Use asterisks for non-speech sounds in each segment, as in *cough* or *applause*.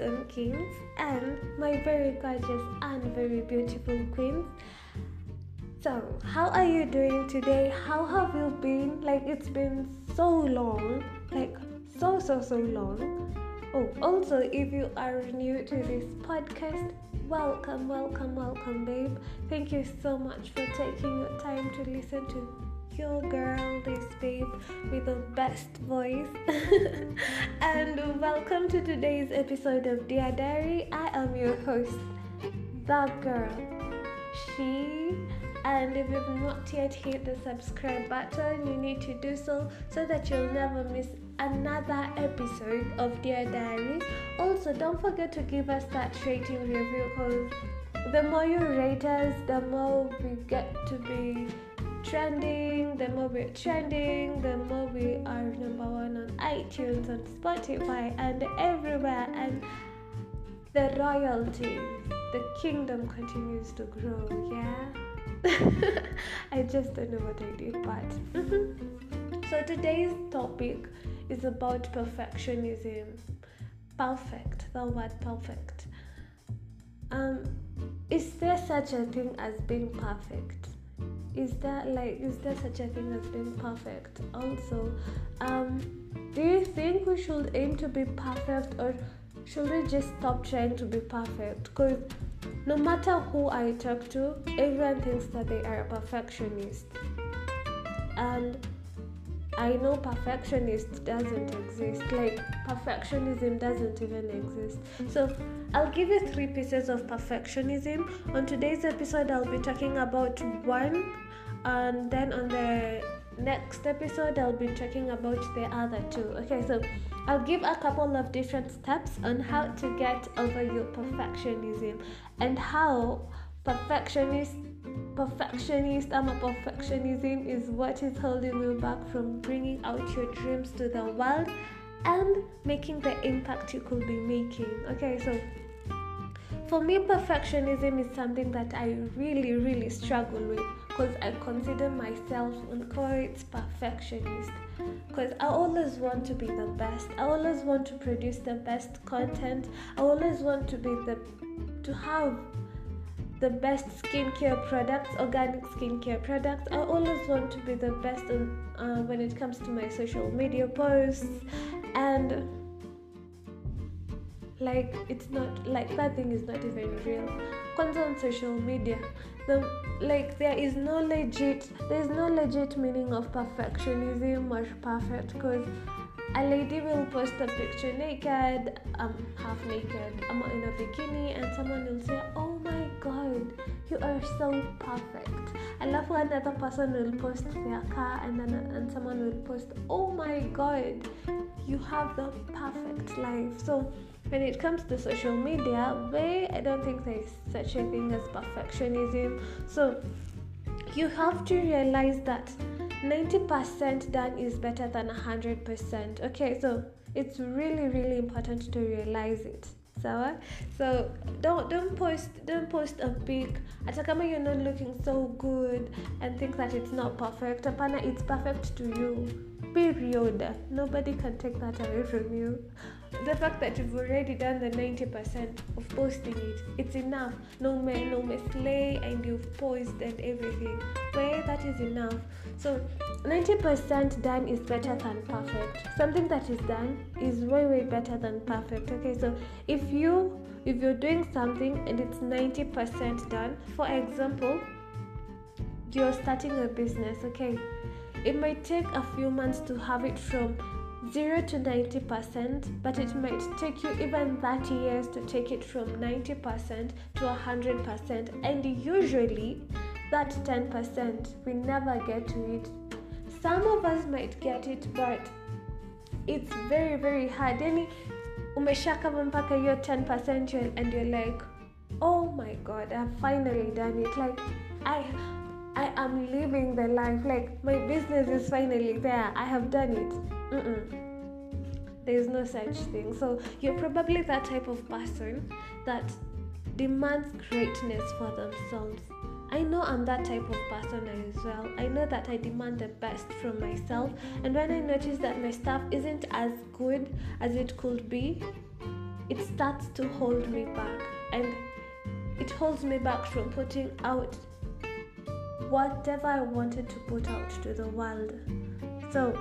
awesome kings and my very gorgeous and very beautiful queens. So, how are you doing today? How have you been? Like, it's been so long, like, so, so, so long. Oh, also, if you are new to this podcast, welcome, welcome, welcome, babe. Thank you so much for taking your time to listen to your girl, this babe with the best voice. *laughs* and welcome to today's episode of Dear Diary. I am your host, the girl. She and if you've not yet hit the subscribe button, you need to do so so that you'll never miss another episode of Dear Diary. Also, don't forget to give us that rating review because the more you rate us, the more we get to be trending, the more we're trending, the more we are number one on iTunes, on Spotify, and everywhere. And the royalty, the kingdom continues to grow, yeah? *laughs* I just don't know what I did, but. *laughs* So today's topic is about perfectionism. Perfect, the word perfect. Um, is there such a thing as being perfect? Is there like is there such a thing as being perfect also um do you think we should aim to be perfect or should we just stop trying to be perfect because no matter who i talk to everyone thinks that they are a perfectionist and I know perfectionist doesn't exist. Like perfectionism doesn't even exist. So I'll give you three pieces of perfectionism. On today's episode, I'll be talking about one, and then on the next episode, I'll be talking about the other two. Okay, so I'll give a couple of different steps on how to get over your perfectionism and how perfectionist perfectionist i'm a perfectionism is what is holding you back from bringing out your dreams to the world and making the impact you could be making okay so for me perfectionism is something that i really really struggle with because i consider myself quite perfectionist because i always want to be the best i always want to produce the best content i always want to be the to have the best skincare products, organic skincare products. I always want to be the best on, uh, when it comes to my social media posts, and like it's not like that thing is not even real. On social media, the like there is no legit there is no legit meaning of perfectionism or perfect because a lady will post a picture naked, um, half naked, I'm in a bikini, and someone will say, "Oh my God, you are so perfect." I love when another person will post their car, and then and someone will post, "Oh my God, you have the perfect life." So when it comes to social media, way I don't think there is such a thing as perfectionism. So you have to realize that 90% done is better than 100%. Okay, so it's really really important to realize it. Sawa? Eh? So don't don't post don't post a pic hata you're not looking so good and think that it's not perfect. Apana, it's perfect to you. Period. Nobody can take that away from you the fact that you've already done the 90% of posting it, it's enough. No me, no me slay, and you've posted and everything. Where that is enough. So 90% done is better than perfect. Something that is done is way way better than perfect. Okay, so if you if you're doing something and it's 90% done, for example, you're starting a business, okay? It might take a few months to have it from 0 to 90%, but it might take you even 30 years to take it from 90% to 100%. And usually, that 10% we never get to it. Some of us might get it, but it's very, very hard. Yani umeshakava mpaka hiyo 10% and you're like, oh my god, I've finally done it. Like, I. I am living the life. Like my business is finally there. I have done it. Mm-mm. There's no such thing. So you're probably that type of person that demands greatness for themselves. I know I'm that type of person as well. I know that I demand the best from myself, and when I notice that my stuff isn't as good as it could be, it starts to hold me back and it holds me back from putting out whatever I wanted to put out to the world. So,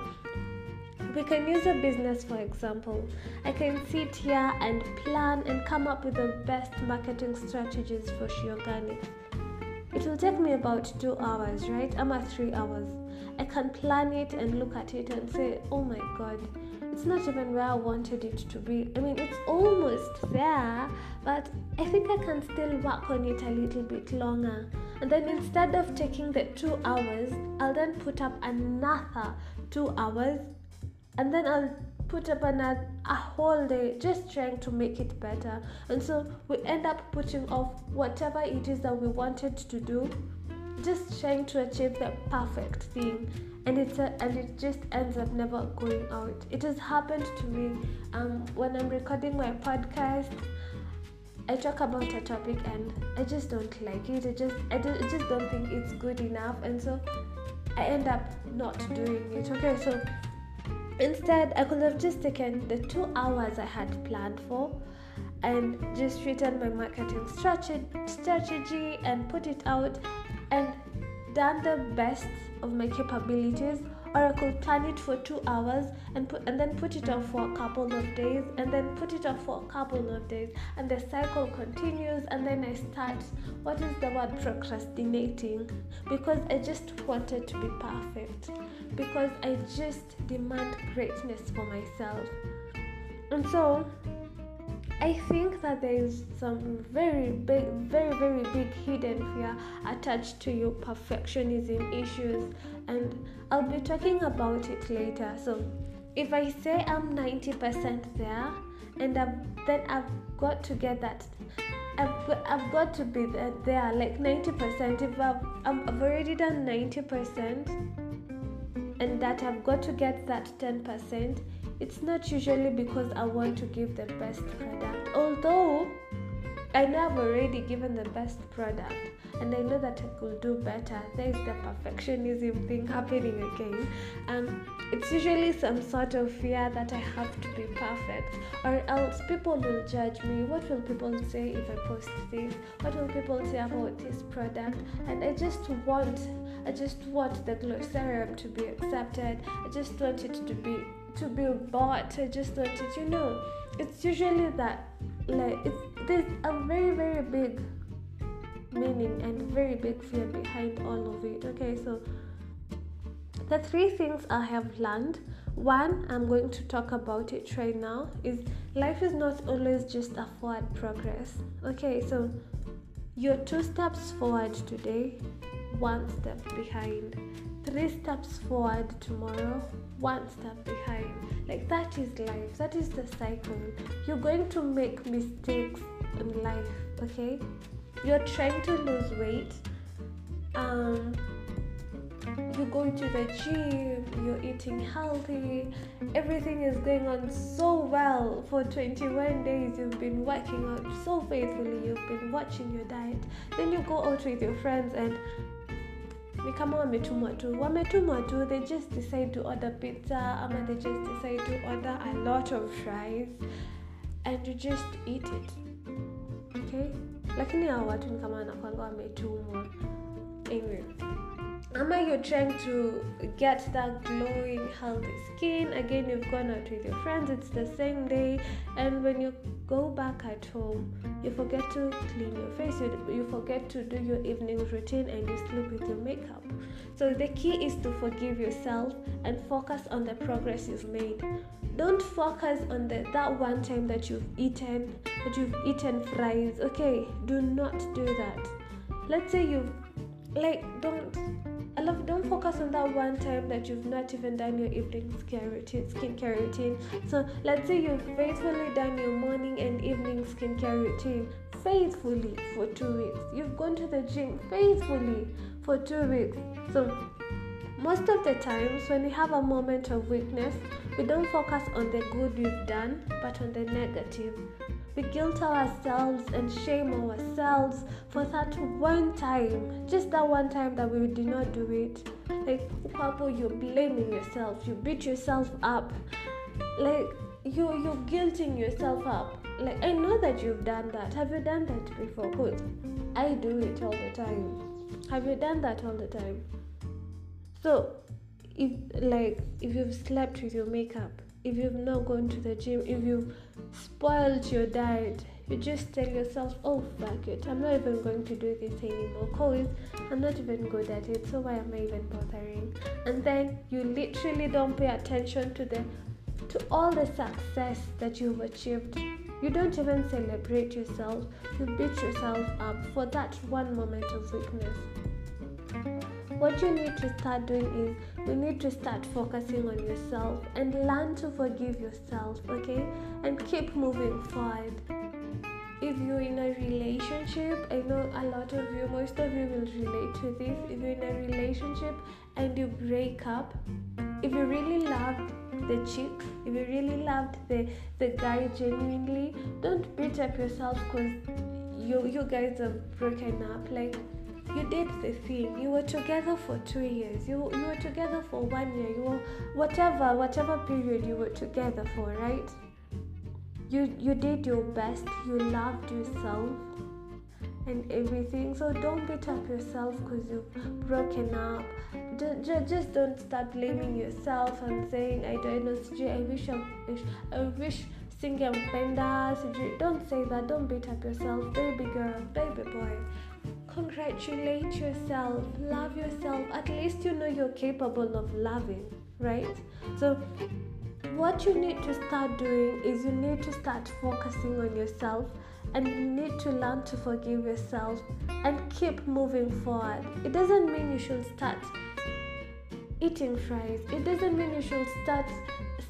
we can use a business for example. I can sit here and plan and come up with the best marketing strategies for She. It will take me about two hours, right? I'm at three hours. I can plan it and look at it and say, oh my god, it's not even where I wanted it to be. I mean, it's almost there, but I think I can still work on it a little bit longer. And then instead of taking the two hours, I'll then put up another two hours, and then I'll put up another a whole day just trying to make it better. And so we end up putting off whatever it is that we wanted to do, just trying to achieve the perfect thing and it's a, and it just ends up never going out. It has happened to me um, when I'm recording my podcast. I talk about a topic and I just don't like it. I just I, don't, I just don't think it's good enough, and so I end up not doing it. Okay, so instead I could have just taken the two hours I had planned for and just written my marketing strategy and put it out and done the best of my capabilities or I could plan it for two hours and put and then put it off for a couple of days and then put it off for a couple of days and the cycle continues and then I start what is the word procrastinating? Because I just wanted to be perfect. Because I just demand greatness for myself. And so I think that there is some very big, very, very big hidden fear attached to your perfectionism issues, and I'll be talking about it later. So, if I say I'm 90% there, and I've, then I've got to get that, I've got, I've got to be there, there like 90%. If I've, I've already done 90%, and that I've got to get that 10%, it's not usually because I want to give the best product. Although I know I've already given the best product and I know that I could do better. There is the perfectionism thing happening again. Um, it's usually some sort of fear that I have to be perfect, or else people will judge me. What will people say if I post this? What will people say about this product? And I just want, I just want the glow serum to be accepted. I just want it to be to be bought. I just wanted, you know, it's usually that like it's there's a very very big meaning and very big fear behind all of it. Okay, so the three things I have learned. One, I'm going to talk about it right now, is life is not always just a forward progress. Okay, so you're two steps forward today, one step behind. Three steps forward tomorrow, one step behind. Like that is life. That is the cycle. You're going to make mistakes in life, okay? You're trying to lose weight. Um you're going to the gym, you're eating healthy, everything is going on so well. For 21 days, you've been working out so faithfully, you've been watching your diet. Then you go out with your friends and ni kama wametumwa tu. Wametumwa tu they just decide to order pizza ama they just decide to order a lot of fries and you just eat it. Okay? Lakini hao watu ni kama wanakwanga wametumwa. Anyway ama you're trying to get that glowing healthy skin. Again you've gone out with your friends. It's the same day. And when you go back at home you forget to clean your face. You, you forget to do your evening routine and you sleep with your makeup. So the key is to forgive yourself and focus on the progress you've made. Don't focus on the that one time that you've eaten that you've eaten fries. Okay do not do that. Let's say you've like don't I love don't focus on that one time that you've not even done your evening skincare routine skincare routine. So let's say you've faithfully done your morning and evening skincare routine faithfully for two weeks. You've gone to the gym faithfully for two weeks. So most of the times when we have a moment of weakness, we don't focus on the good we've done, but on the negative. We guilt ourselves and shame ourselves for that one time, just that one time that we did not do it. Like, Papa, you're blaming yourself, you beat yourself up, like, you, you're guilting yourself up. like I know that you've done that. Have you done that before? Cause I do it all the time. Have you done that all the time? So if like if you've slept with your makeup, if you've not gone to the gym, if you've spoiled your diet, you just tell yourself, oh fuck it, I'm not even going to do this anymore because I'm not even good at it, so why am I even bothering? And then you literally don't pay attention to the to all the success that you've achieved. You don't even celebrate yourself, you beat yourself up for that one moment of weakness. What you need to start doing is you need to start focusing on yourself and learn to forgive yourself, okay? And keep moving forward if you're in a relationship, I know a lot of you, most of you will relate to this. If you're in a relationship and you break up, if you really loved the chick, if you really loved the, the guy genuinely, don't beat up yourself because you, you guys have broken up. Like, you did the thing. You were together for two years. You you were together for one year. You were whatever whatever period you were together for, right? you you did your best you loved yourself and everything so don't beat up yourself because you've broken up just, just don't start blaming yourself and saying i don't know i wish i wish i wish singampenda don't say that don't beat up yourself baby girl baby boy congratulate yourself love yourself at least you know you're capable of loving right so what you need to start doing is you need to start focusing on yourself and you need to learn to forgive yourself and keep moving forward. It doesn't mean you should start eating fries, it doesn't mean you should start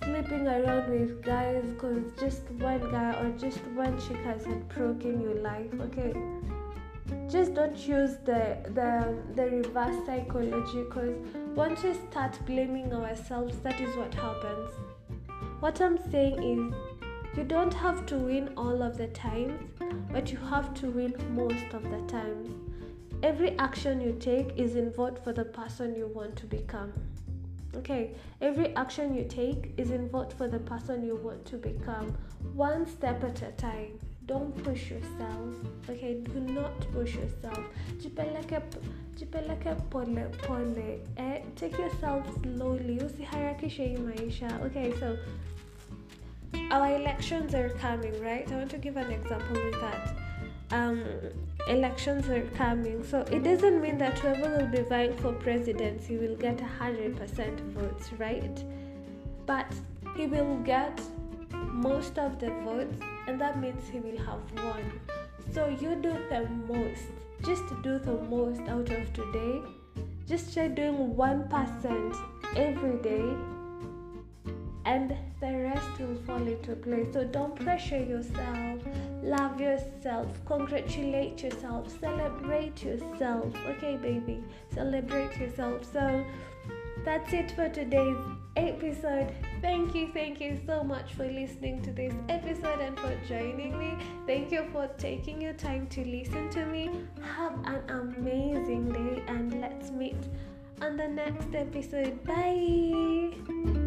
sleeping around with guys because just one guy or just one chick has broken your life, okay? Just don't use the the the reverse psychology because once we start blaming ourselves, that is what happens. What I'm saying is, you don't have to win all of the times, but you have to win most of the times. Every action you take is in vote for the person you want to become. Okay, every action you take is in vote for the person you want to become, one step at a time. Don't push yourself. Okay, do not push yourself. Jipeleke, pole pole. Eh, take yourself slowly. Usiharakishe maisha. Okay, so our elections are coming, right? I want to give an example with that. Um, elections are coming, so it doesn't mean that whoever will be vying for presidency will get 100% votes, right? But he will get most of the votes, and that means he will have won. So you do the most, just do the most out of today. Just try doing 1% every day and the rest will fall into place. So don't pressure yourself, love yourself, congratulate yourself, celebrate yourself. Okay, baby, celebrate yourself. So that's it for today's episode. Thank you, thank you so much for listening to this episode and for joining me. Thank you for taking your time to listen to me. Have an amazing day and let's meet on the next episode. Bye.